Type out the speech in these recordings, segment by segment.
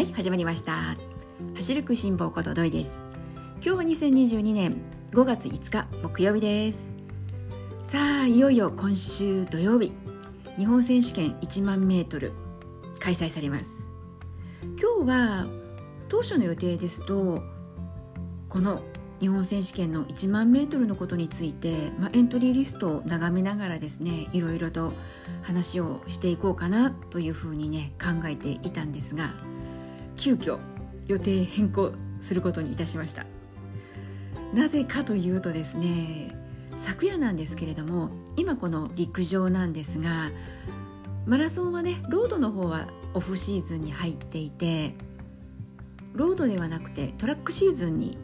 はい始まりました。走るく辛抱ことどいです。今日は2022年5月5日木曜日です。さあいよいよ今週土曜日。日本選手権1万メートル開催されます。今日は当初の予定ですとこの日本選手権の1万メートルのことについて、まあ、エントリーリストを眺めながらですねいろいろと話をしていこうかなというふうにね考えていたんですが急遽予定変更することにいたしました。なぜかというとですね昨夜なんですけれども今この陸上なんですがマラソンはねロードの方はオフシーズンに入っていてロードではなくてトラックシーズンに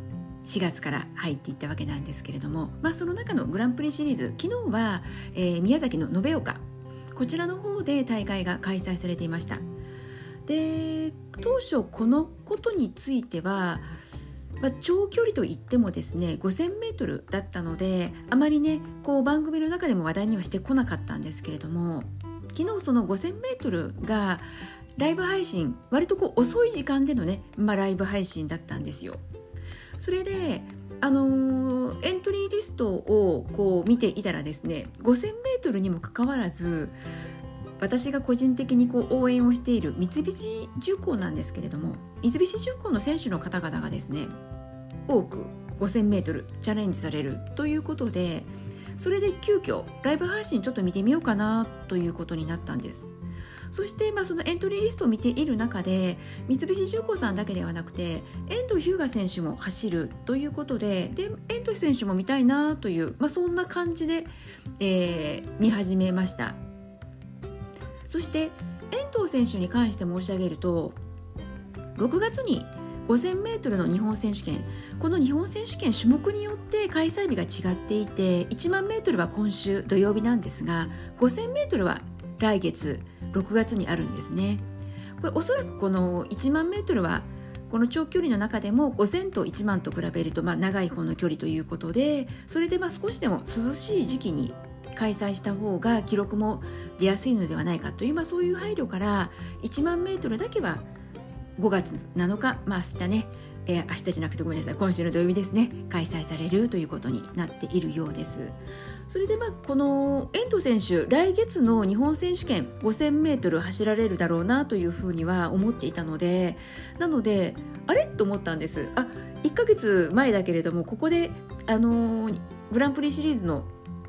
4月から入っていったわけなんですけれども、まあ、その中のグランプリシリーズ昨日は、えー、宮崎の延岡こちらの方で大会が開催されていました。で当初このことについては、まあ、長距離といってもですね 5000m だったのであまりねこう番組の中でも話題にはしてこなかったんですけれども昨日その 5000m がライブ配信割とこう遅い時間でのね、まあ、ライブ配信だったんですよ。それであのー、エントリーリストをこう見ていたらですね 5000m にもかかわらず私が個人的にこう応援をしている三菱重工なんですけれども三菱重工の選手の方々がですね多く 5000m チャレンジされるということでそれで急遽ライブ配信ちょっと見てみようかなということになったんです。そして、まあ、そのエントリーリストを見ている中で三菱重工さんだけではなくて遠藤日向選手も走るということでで遠藤選手も見たいなという、まあ、そんな感じで、えー、見始めました。そして遠藤選手に関して申し上げると6月に 5000m の日本選手権この日本選手権種目によって開催日が違っていて1万 m は今週土曜日なんですが 5000m は来月6月にあるんですね。これおそらくこの1万メートルはこの長距離の中でも5000と1万と比べるとまあ長い方の距離ということでそれでまあ少しでも涼しい時期に開催した方が記録も出やすいのではないかという、まあ、そういう配慮から1万メートルだけは5月7日、まあ、明日ねえー、明日じゃなくてごめんなさい今週の土曜日ですね開催されるということになっているようです。それでまあこの遠藤選手来月の日本選手権 5000m 走られるだろうなというふうには思っていたのでなのであれ？と思ったんです。あ1ヶ月前だけれどもここであの、グランプリシリーズの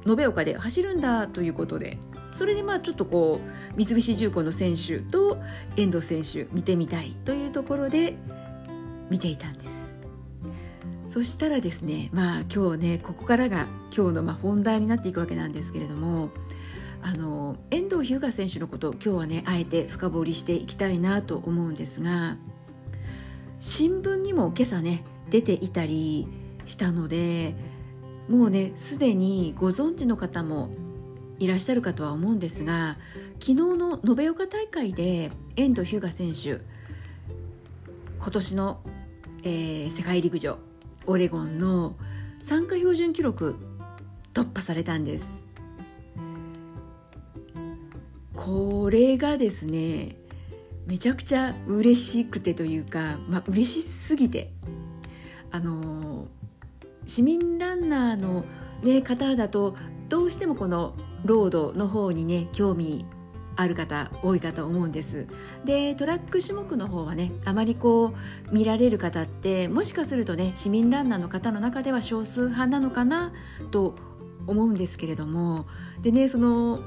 延岡で走るんだということでそれでまあちょっとこう三菱重工の選手と遠藤選手見てみたいというところで見ていたんです。そしたらですねまあ今日ねここからが今日のま本題になっていくわけなんですけれどもあの遠藤日向選手のことを今日はねあえて深掘りしていきたいなと思うんですが新聞にも今朝ね出ていたりしたのでもうねすでにご存知の方もいらっしゃるかとは思うんですが昨日の延岡大会で遠藤日向選手今年のえー、世界陸上オレゴンの参加標準記録突破されたんです。これがですねめちゃくちゃ嬉しくてというか、まあ嬉しすぎてあの市民ランナーの、ね、方だとどうしてもこのロードの方にね興味ある方多いかと思うんです。でトラック種目の方はねあまりこう見られる方ってもしかするとね市民ランナーの方の中では少数派なのかなと思うんですけれどもでねその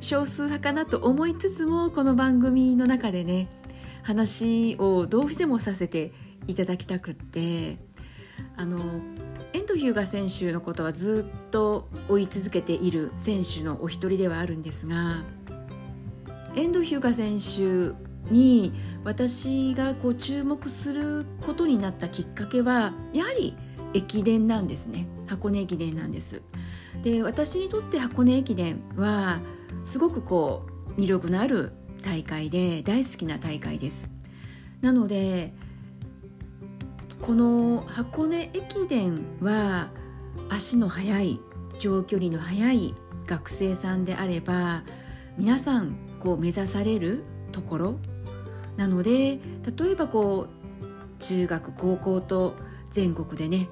少数派かなと思いつつもこの番組の中でね話をどうしてもさせていただきたくってあの遠藤日向選手のことはずっと追い続けている選手のお一人ではあるんですが遠藤日向選手に私がこう注目することになったきっかけはやはり駅伝なんですね。箱根駅伝なんです。で私にとって箱根駅伝はすごくこう魅力のある大会で大好きな大会です。なのでこの箱根駅伝は足の速い長距離の速い学生さんであれば皆さんこう目指されるところ。なので例えばこう中学高校と全国でね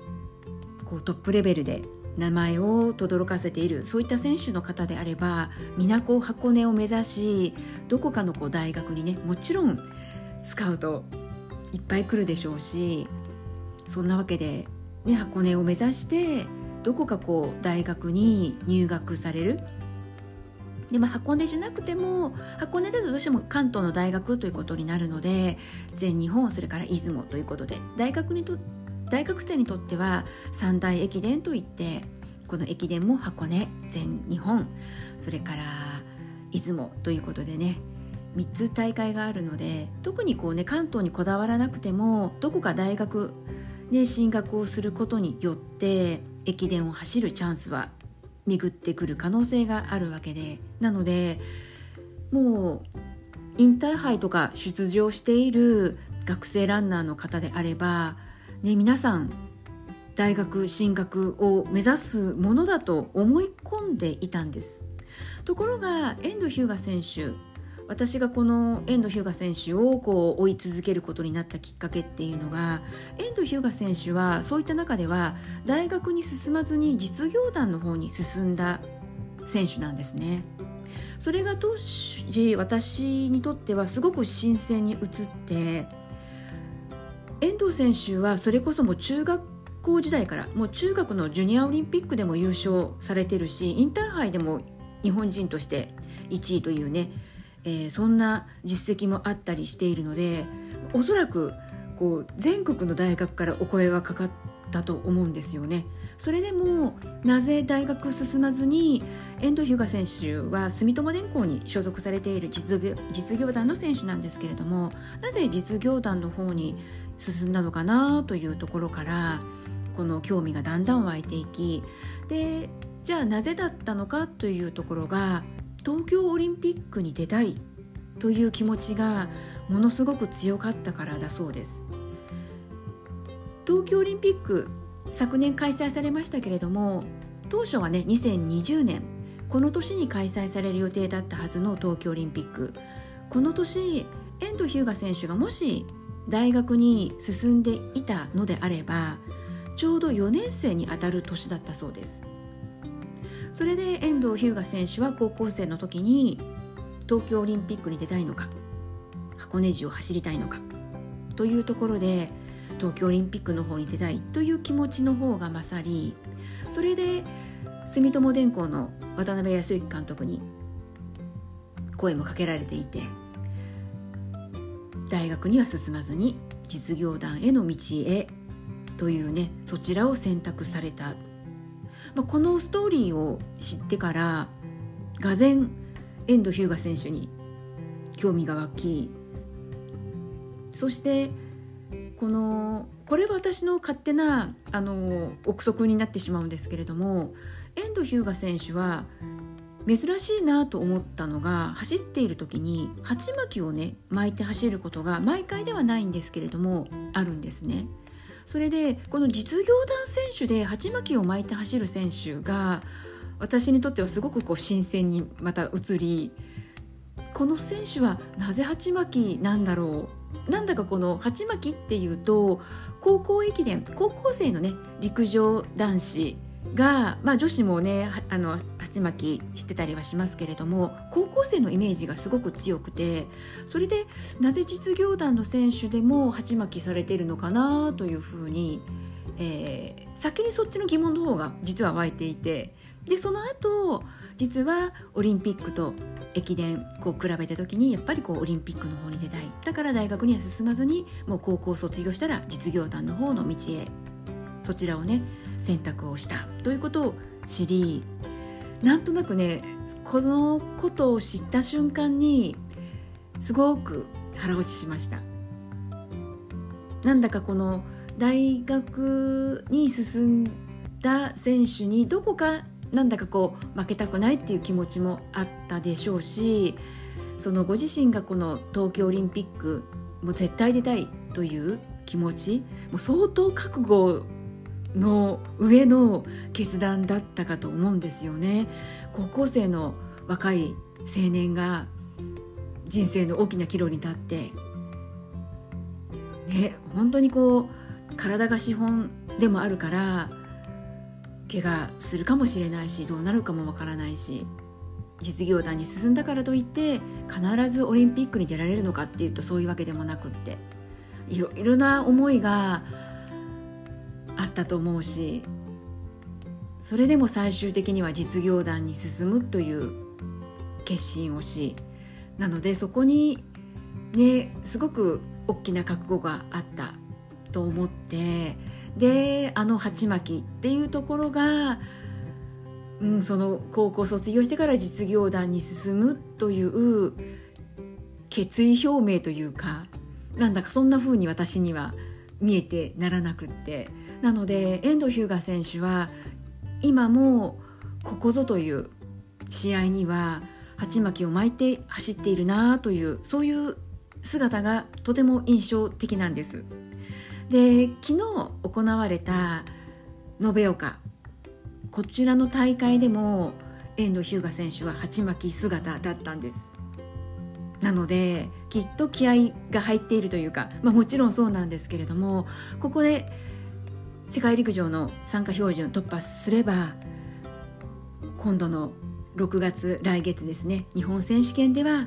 こうトップレベルで名前を轟かせているそういった選手の方であれば皆こう箱根を目指しどこかのこう大学にねもちろんスカウトいっぱい来るでしょうしそんなわけで、ね、箱根を目指してどこかこう大学に入学される。でも箱根じゃなくても箱根だとどうしても関東の大学ということになるので全日本それから出雲ということで大学にと大学生にとっては三大駅伝といってこの駅伝も箱根全日本それから出雲ということでね3つ大会があるので特にこうね関東にこだわらなくてもどこか大学で進学をすることによって駅伝を走るチャンスは巡ってくる可能性があるわけで。なのでもうインターハイとか出場している学生ランナーの方であれば、ね、皆さん大学進学を目指すものだと思い込んでいたんです。ところが遠藤日向選手私がこの遠藤日向選手をこう追い続けることになったきっかけっていうのが遠藤日向選手はそういった中では大学に進まずに実業団の方に進んだ選手なんですね。それが当時私にとってはすごく新鮮に映って遠藤選手はそれこそも中学校時代からもう中学のジュニアオリンピックでも優勝されてるしインターハイでも日本人として1位というねえー、そんな実績もあったりしているのでおそらくこう全国の大学からお声はかかったと思うんですよね。それでもなぜ大学進まずに遠藤日向選手は住友電工に所属されている実業実業団の選手なんですけれどもなぜ実業団の方に進んだのかなというところからこの興味がだんだん湧いていきでじゃあなぜだったのかというところが東京オリンピックに出たいという気持ちがものすごく強かったからだそうです。東京オリンピック昨年開催されましたけれども当初はね2020年この年に開催される予定だったはずの東京オリンピック。この年遠藤日向選手がもし大学に進んでいたのであればちょうど4年生にあたる年だったそうです。それで遠藤日向選手は高校生の時に東京オリンピックに出たいのか箱根路を走りたいのかというところで東京オリンピックの方に出たいという気持ちの方が勝りそれで住友電工の渡辺康之監督に声もかけられていて大学には進まずに実業団への道へというねそちらを選択されたまあ、このストーリーを知ってからがぜん遠藤日向選手に興味が湧きそしてこのこれは私の勝手なあの憶測になってしまうんですけれども遠藤日向選手は珍しいなと思ったのが走っている時に鉢巻きをね巻いて走ることが毎回ではないんですけれどもあるんですね。それでこの実業団選手で鉢巻きを巻いて走る選手が私にとってはすごくこう新鮮にまた移りこの選手はなぜ鉢巻きなんだろう？なんだかこの鉢巻きっていうと高校駅伝高校生のね陸上男子が、まあ、女子もねあの鉢巻きしてたりはしますけれども高校生のイメージがすごく強くてそれでなぜ実業団の選手でも鉢巻きされてるのかなというふうに、えー、先にそっちの疑問の方が実は湧いていてでその後実はオリンピックと駅伝こう比べた時にやっぱりこうオリンピックの方に出たい。だから大学には進まずにもう高校卒業したら実業団の方の道へそちらをね選択をしたということを知りなんとなくねこのことを知った瞬間にすごく腹落ちしました。なんだかこの大学に進んだ選手にどこかなんだかこう負けたくないっていう気持ちもあったでしょうしそのご自身がこの東京オリンピックもう絶対出たいという気持ちもう相当覚悟の上の決断だったかと思うんですよね。高校生の若い青年が人生の大きな岐路に立ってね本当にこう体が資本でもあるから怪我するかもしれないしどうなるかもわからないし実業団に進んだからといって必ずオリンピックに出られるのかっていうとそういうわけでもなくっていろいろな思いがあったと思うしそれでも最終的には実業団に進むという決心をしなのでそこにねすごく大きな覚悟があったと思ってであの鉢巻きっていうところが、うん、その高校卒業してから実業団に進むという決意表明というかなんだかそんな風に私には見えてならなくってなので遠藤日向選手は今もここぞという試合には鉢巻きを巻いて走っているなというそういう姿がとても印象的なんです。で昨日行われた延岡こちらの大会でも遠藤日向選手は鉢巻き姿だったんですなのできっと気合が入っているというか、まあ、もちろんそうなんですけれどもここで世界陸上の参加標準突破すれば今度の6月来月ですね日本選手権では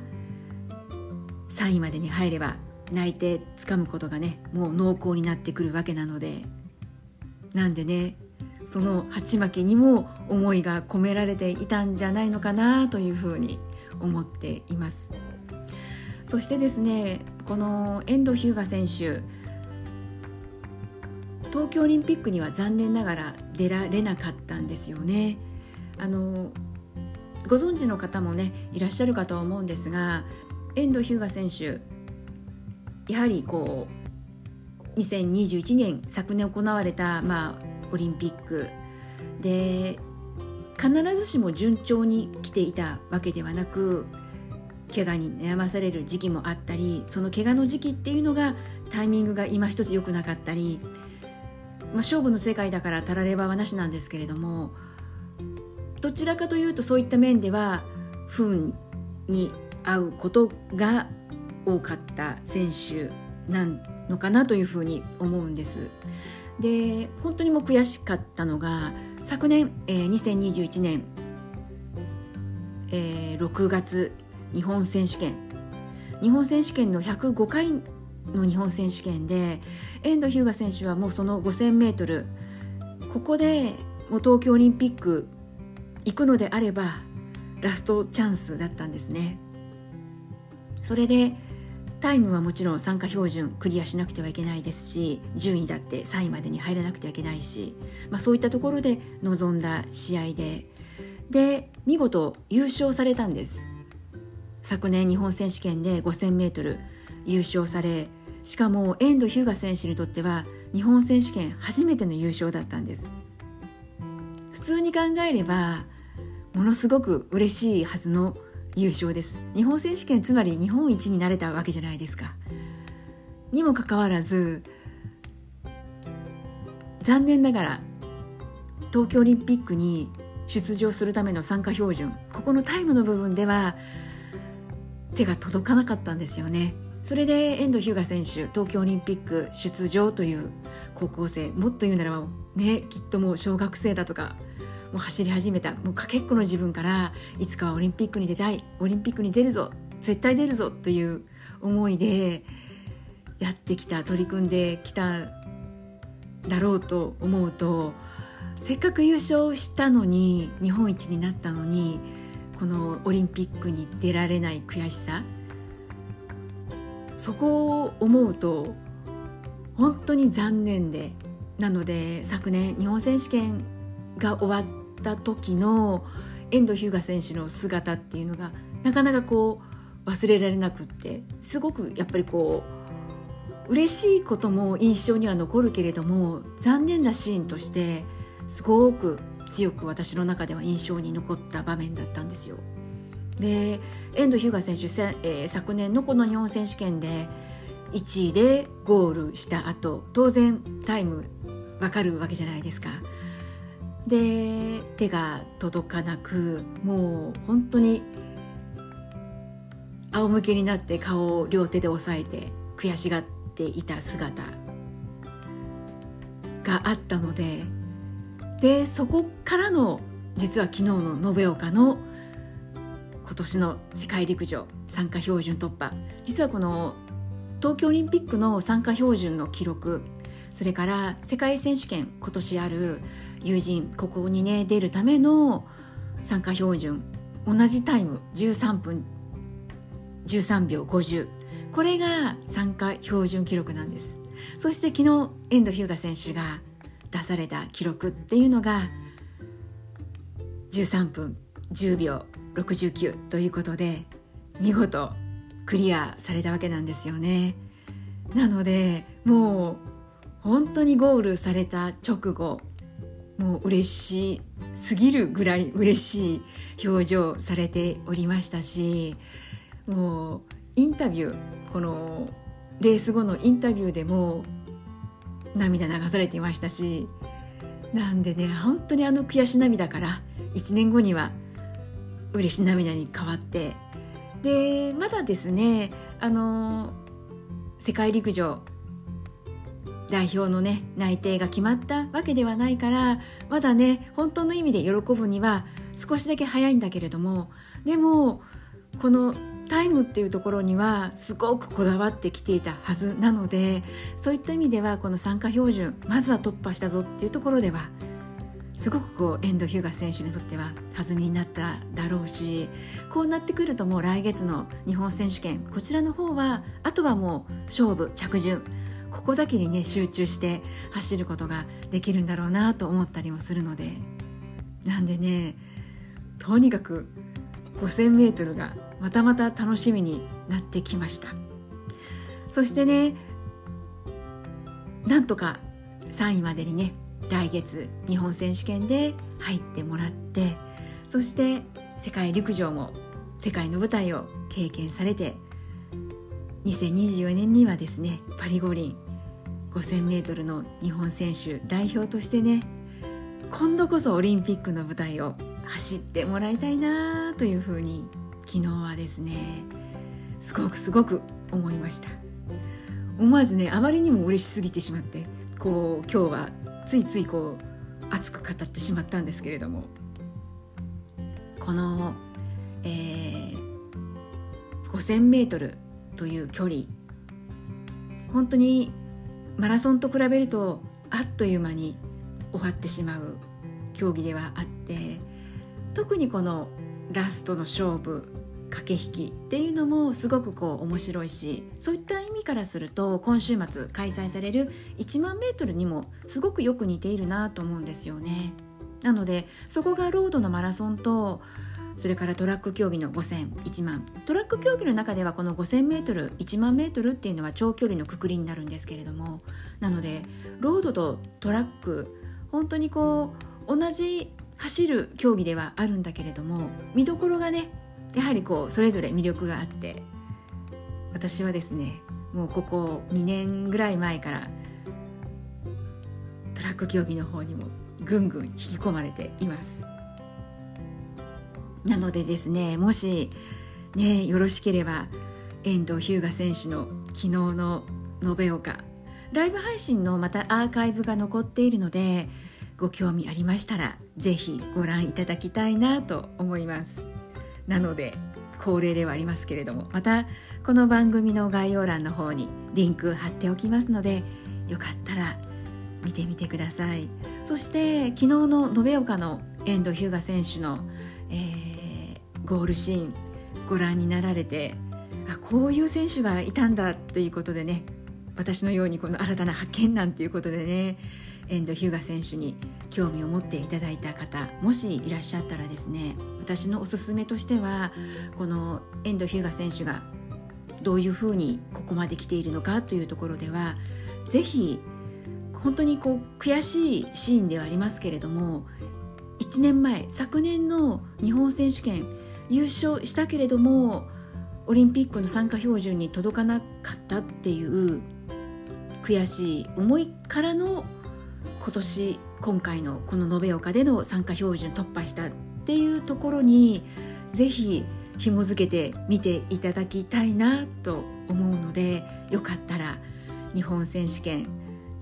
3位までに入れば泣いて掴むことがねもう濃厚になってくるわけなので。なんでねその鉢巻きにも思いが込められていたんじゃないのかなというふうに思っています。そしてですねこの遠藤日向選手東京オリンピックには残念ながら出られなかったんですよね。あのご存知の方もねいらっしゃるかと思うんですが遠藤日向選手やはりこう2021年昨年行われた、まあ、オリンピック。で必ずしも順調に来ていたわけではなく怪我に悩まされる時期もあったりその怪我の時期っていうのがタイミングが今一つ良くなかったり、まあ、勝負の世界だからたらればはなしなんですけれどもどちらかというとそういった面では不運に合うことが多かった選手なのかなというふうに思うんです。で本当にもう悔しかったのが昨年、えー、2021年、えー、6月日本選手権日本選手権の105回の日本選手権で遠藤日向選手はもうその 5000m ここでもう東京オリンピック行くのであればラストチャンスだったんですね。それでタイムはもちろん参加標準クリアしなくてはいけないですし順位だって3位までに入らなくてはいけないし、まあ、そういったところで臨んだ試合でで見事優勝されたんです。昨年日本選手権で 5000m 優勝されしかも遠藤日向選手にとっては日本選手権初めての優勝だったんです。普通に考えればものすごく嬉しいはずの優勝です。日本選手権つまり日本一になれたわけじゃないですか。にもかかわらず残念ながら東京オリンピックに出場するための参加標準ここのタイムの部分では手が届かなかったんですよね。それで遠藤日向選手東京オリンピック出場という高校生もっと言うならばねきっともう小学生だとかもう走り始めたもうかけっこの自分からいつかはオリンピックに出たいオリンピックに出るぞ絶対出るぞという思いでやってきた取り組んできただろうと思うとせっかく優勝したのに日本一になったのにこのオリンピックに出られない悔しさそこを思うと本当に残念でなので昨年日本選手権が終わった時の遠藤日向選手の姿っていうのがなかなかこう忘れられなくってすごくやっぱりこう嬉しいことも印象には残るけれども残念なシーンとしてすごく強く私の中では印象に残った場面だったんですよ。で遠藤日向選手、えー、昨年のこの日本選手権で1位でゴールした後当然タイム分かるわけじゃないですか。で手が届かなくもう本当に仰向けになって顔を両手で押さえて悔しがっっていた姿があったのででそこからの実は昨日の延岡の今年の世界陸上参加標準突破。実はこの東京オリンピックの参加標準の記録それから世界選手権今年ある友人ここにね出るための参加標準同じタイム13分13秒50これが参加標準記録なんです。そして昨日遠藤日向選手が出された記録っていうのが13分10秒。69ということで見事クリアされたわけなんですよね。なのでもう本当にゴールされた直後もう嬉しすぎるぐらい嬉しい表情されておりましたしもうインタビューこのレース後のインタビューでも涙流されていましたしなんでね本当にあの悔し涙から1年後には嬉し涙に変わって。でまだですねあの世界陸上代表のね内定が決まったわけではないからまだね本当の意味で喜ぶには少しだけ早いんだけれどもでもこのタイムっていうところにはすごくこだわってきていたはずなのでそういった意味ではこの参加標準まずは突破したぞっていうところではすごくこう遠藤日向選手にとっては弾みになっただろうしこうなってくるともう来月の日本選手権こちらの方はあとはもう勝負着順ここだけにね集中して走ることができるんだろうなと思ったりもするのでなんでねとにかく 5000m がまたまた楽しみになってきました。そしてねなんとか3位までにね来月日本選手権で入ってもらってそして世界陸上も世界の舞台を経験されて2024年にはですねパリ五輪 5000m の日本選手代表としてね今度こそオリンピックの舞台を走ってもらいたいなというふうに昨日はですねすごくすごく思いました。思わずねあまりにも嬉しすぎてしまってこう今日はついついこう熱く語ってしまったんですけれども。この、えー、5000m という距離本当にマラソンと比べるとあっという間に終わってしまう競技ではあって特にこのラストの勝負駆け引きっていうのもすごくこう面白いしそういった意味からすると今週末開催される1万メートルにもすごくよく似ているなと思うんですよね。なのでそこがロードのマラソンとそれからトラック競技の5000、1万トラック競技の中ではこの 5000m、1万メートルっていうのは長距離のくくりになるんですけれどもなのでロードとトラック本当にこう同じ走る競技ではあるんだけれども見どころがねやはりこうそれぞれ魅力があって私はですねもうここ2年ぐらい前からトラック競技の方にもぐんぐん引き込まれています。なのでですねもしねよろしければ遠藤日向選手の昨日の延岡ライブ配信のまたアーカイブが残っているのでご興味ありましたらぜひご覧いただきたいなと思います。なので恒例ではありますけれどもまたこの番組の概要欄の方にリンク貼っておきますのでよかったら見てみてください。そして昨日の延岡の遠藤日向選手の、えー、ゴールシーンご覧になられてあこういう選手がいたんだということでね私のようにこの新たな発見なんていうことでね遠藤日向選手に興味を持っていただいた方もしいらっしゃったらですね私のおすすめとしてはこの遠藤日向選手がどういうふうにここまで来ているのかというところではぜひ本当にこう悔しいシーンではありますけれども1年前昨年の日本選手権優勝したけれどもオリンピックの参加標準に届かなかったっていう悔しい思いからの今年今回のこの延岡での参加標準突破したっていうところにぜひ紐付けて見ていただきたいなと思うのでよかったら日本選手権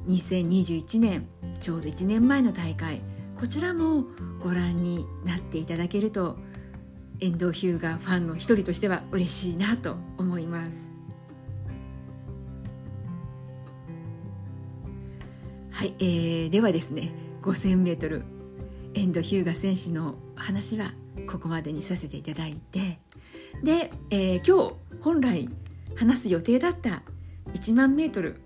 2021年ちょうど1年前の大会こちらもご覧になっていただけると遠藤日向ファンの一人としては嬉しいなと思います。はい、えー、ではですね 5000m 遠藤日向選手の話はここまでにさせていただいて。で、えー、今日本来話す予定だった1万メートル。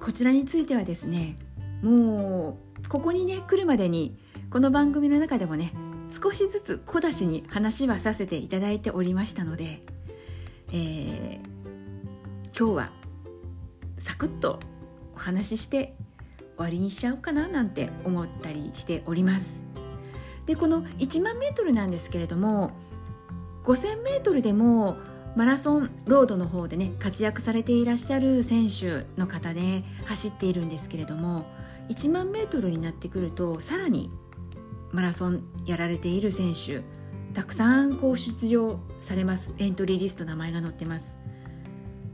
こちらについてはですねもうここにね来るまでにこの番組の中でもね少しずつ小出しに話はさせていただいておりましたので、えー、今日はサクッとお話しして終わりにしちゃおうかななんて思ったりしております。でこの1万メートルなんですけれども5000メートルでもマラソンロードの方でね活躍されていらっしゃる選手の方で走っているんですけれども1万メートルになってくるとさらにマラソンやられている選手たくさんこう出場されます。エントリーリスト名前が載ってます。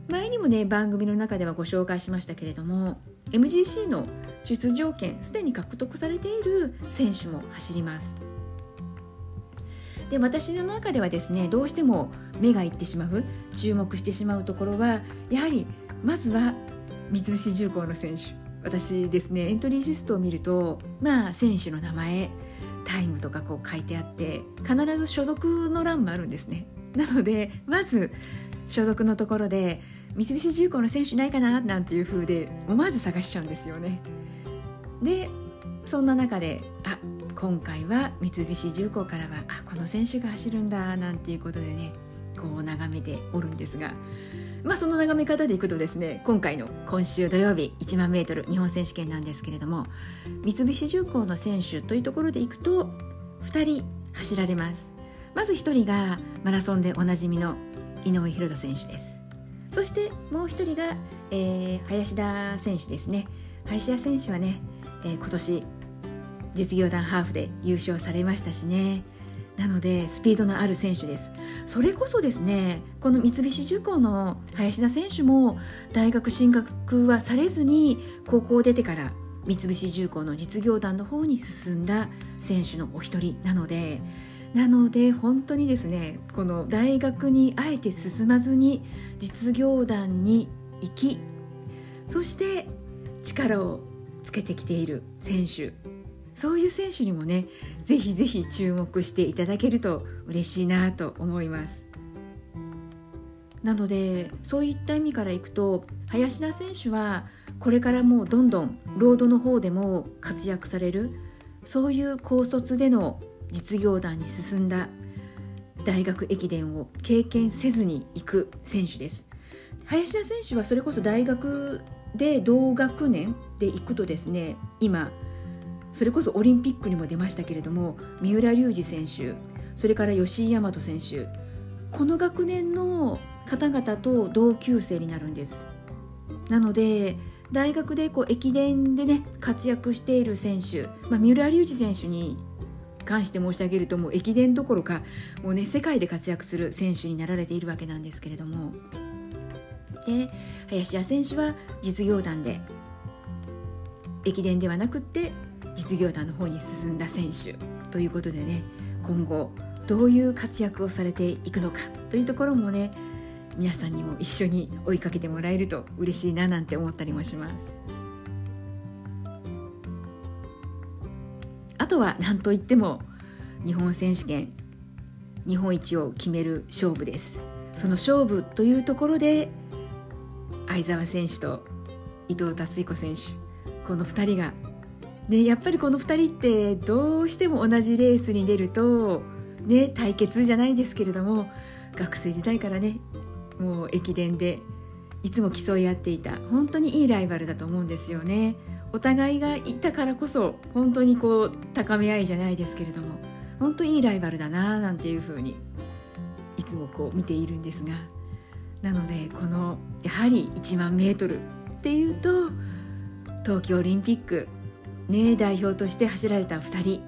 前にもね番組の中ではご紹介しましたけれども MGC の出場権すでに獲得されている選手も走ります。で私の中ではですねどうしても目がいってしまう注目してしまうところはやはりまずは三菱重工の選手。私ですねエントリーリストを見るとまあ選手の名前タイムとかこう書いてあって必ず所属の欄もあるんですね。なのでまず所属のところで三菱重工の選手ないかななんていう風で思わず探しちゃうんですよね。でそんな中であ今回は三菱重工からはあこの選手が走るんだなんていうことでねこう眺めておるんですがまあその眺め方でいくとですね今回の今週土曜日1万メートル日本選手権なんですけれども三菱重工の選手というところでいくと2人走られます。まず1人がマラソンでおなじみの井上博人選手です。そしてもう1人が、えー、林田選手ですね。林田選手はね、えー、今年実業団ハーフで優勝されましたしね。なのでスピードのある選手です。それこそですねこの三菱重工の林田選手も大学進学はされずに高校を出てから三菱重工の実業団の方に進んだ選手のお一人なのでなので本当にですねこの大学にあえて進まずに実業団に行きそして力をつけてきている選手。そういう選手にもねぜひぜひ注目していただけると嬉しいなと思います。なのでそういった意味からいくと林田選手はこれからもうどんどんロードの方でも活躍されるそういう高卒での実業団に進んだ大学駅伝を経験せずに行く選手です。林田選手はそれこそ大学で同学年で行くとですね今それこそオリンピックにも出ましたけれども三浦龍司選手それから吉井大和選手この学年の方々と同級生になるんです。なので大学でこう駅伝でね活躍している選手、まあ、三浦龍司選手に関して申し上げるともう駅伝どころかもうね世界で活躍する選手になられているわけなんですけれども。で林家選手は実業団で駅伝ではなくって実業団の方に進んだ選手ということでね今後どういう活躍をされていくのかというところもね皆さんにも一緒に追いかけてもらえると嬉しいななんて思ったりもします。あとは何といっても日本選手権日本一を決める勝負です。その勝負というところで相澤選手と伊藤達彦選手この2人がでやっぱりこの2人ってどうしても同じレースに出ると、ね、対決じゃないですけれども学生時代からねもう駅伝でいつも競い合っていた本当にいいライバルだと思うんですよね。お互いがいたからこそ本当にこう高め合いじゃないですけれども本当にいいライバルだななんていうふうにいつもこう見ているんですがなのでこのやはり1万メートルっていうと東京オリンピック。ね、代表として走られた2人。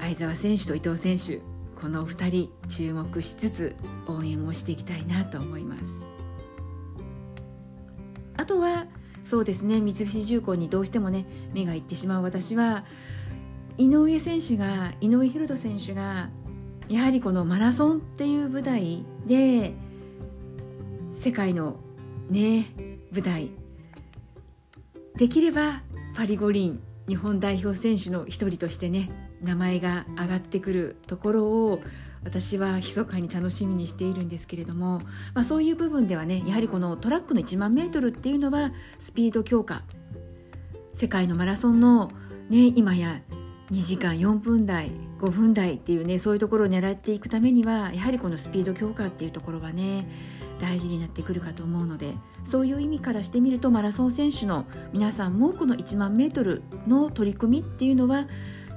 相澤選手と伊藤選手。この2人注目しつつ応援をしていきたいなと思います。あとはそうですね三菱重工にどうしてもね目がいってしまう私は井上選手が井上大翔選手がやはりこのマラソンっていう舞台で世界のね舞台できればパリ五輪日本代表選手の一人としてね名前が上がってくるところを私は密かに楽しみにしているんですけれども、まあ、そういう部分ではねやはりこのトラックの1万メートルっていうのはスピード強化世界のマラソンの、ね、今や2時間4分台5分台っていうねそういうところを狙っていくためにはやはりこのスピード強化っていうところはね大事になってくるかと思うのでそういう意味からしてみるとマラソン選手の皆さんもこの1万メートルの取り組みっていうのは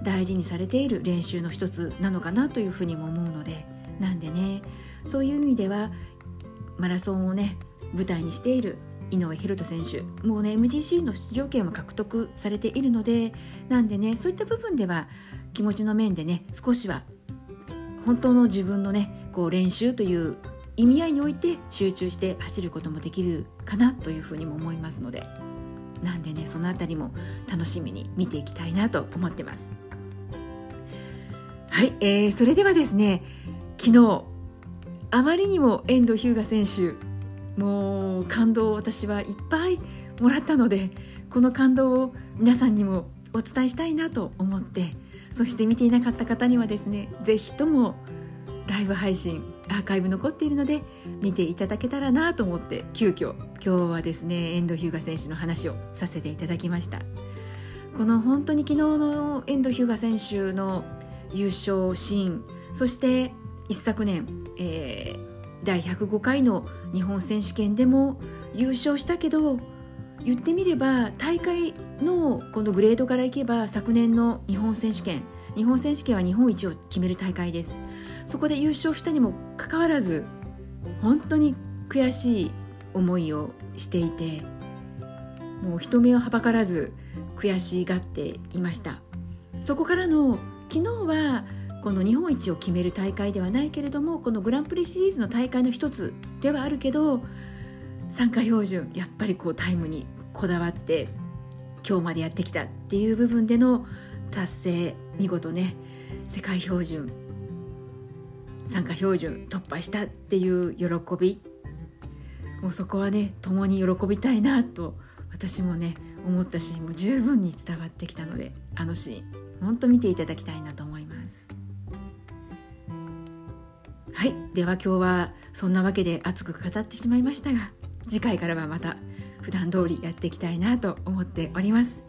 大事にされている練習の一つなのかなというふうにも思うのでなんでね。そういう意味ではマラソンをね舞台にしている井上大翔選手もうね MGC の出場権は獲得されているのでなんでねそういった部分では気持ちの面でね少しは本当の自分のねこう練習という意味合いにおいて集中して走ることもできるかなというふうにも思いますのでなんでねその辺りも楽しみに見ていきたいなと思ってます。はい、えー、それではですね昨日あまりにも遠藤日向選手もう感動を私はいっぱいもらったのでこの感動を皆さんにもお伝えしたいなと思ってそして見ていなかった方にはですね是非ともライブ配信アーカイブ残っているので見ていただけたらなと思って急遽今日はですね遠藤日向選手の話をさせていただきました。この本当に昨日の遠藤日向選手の優勝シーンそして一昨年、えー、第105回の日本選手権でも優勝したけど言ってみれば大会のこのグレードからいけば昨年の日本選手権。日本選手権は日本一を決める大会です。そこで優勝したにもかかわらず本当に悔しい思いをしていてもう人目をはばからず悔しがっていました。そこからの昨日はこの日本一を決める大会ではないけれどもこのグランプリシリーズの大会の一つではあるけど参加標準やっぱりこうタイムにこだわって今日までやってきたっていう部分での達成見事ね世界標準参加標準突破したっていう喜び。もうそこはね共に喜びたいなと私もね思ったしもう十分に伝わってきたのであのシーン本当見ていただきたいなと思います。はい。では今日はそんなわけで熱く語ってしまいましたが次回からはまた普段通りやっていきたいなと思っております。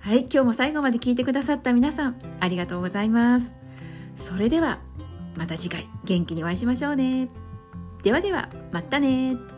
はい今日も最後まで聞いてくださった皆さんありがとうございます。それではまた次回。元気にお会いしましょうね。ではではまたね。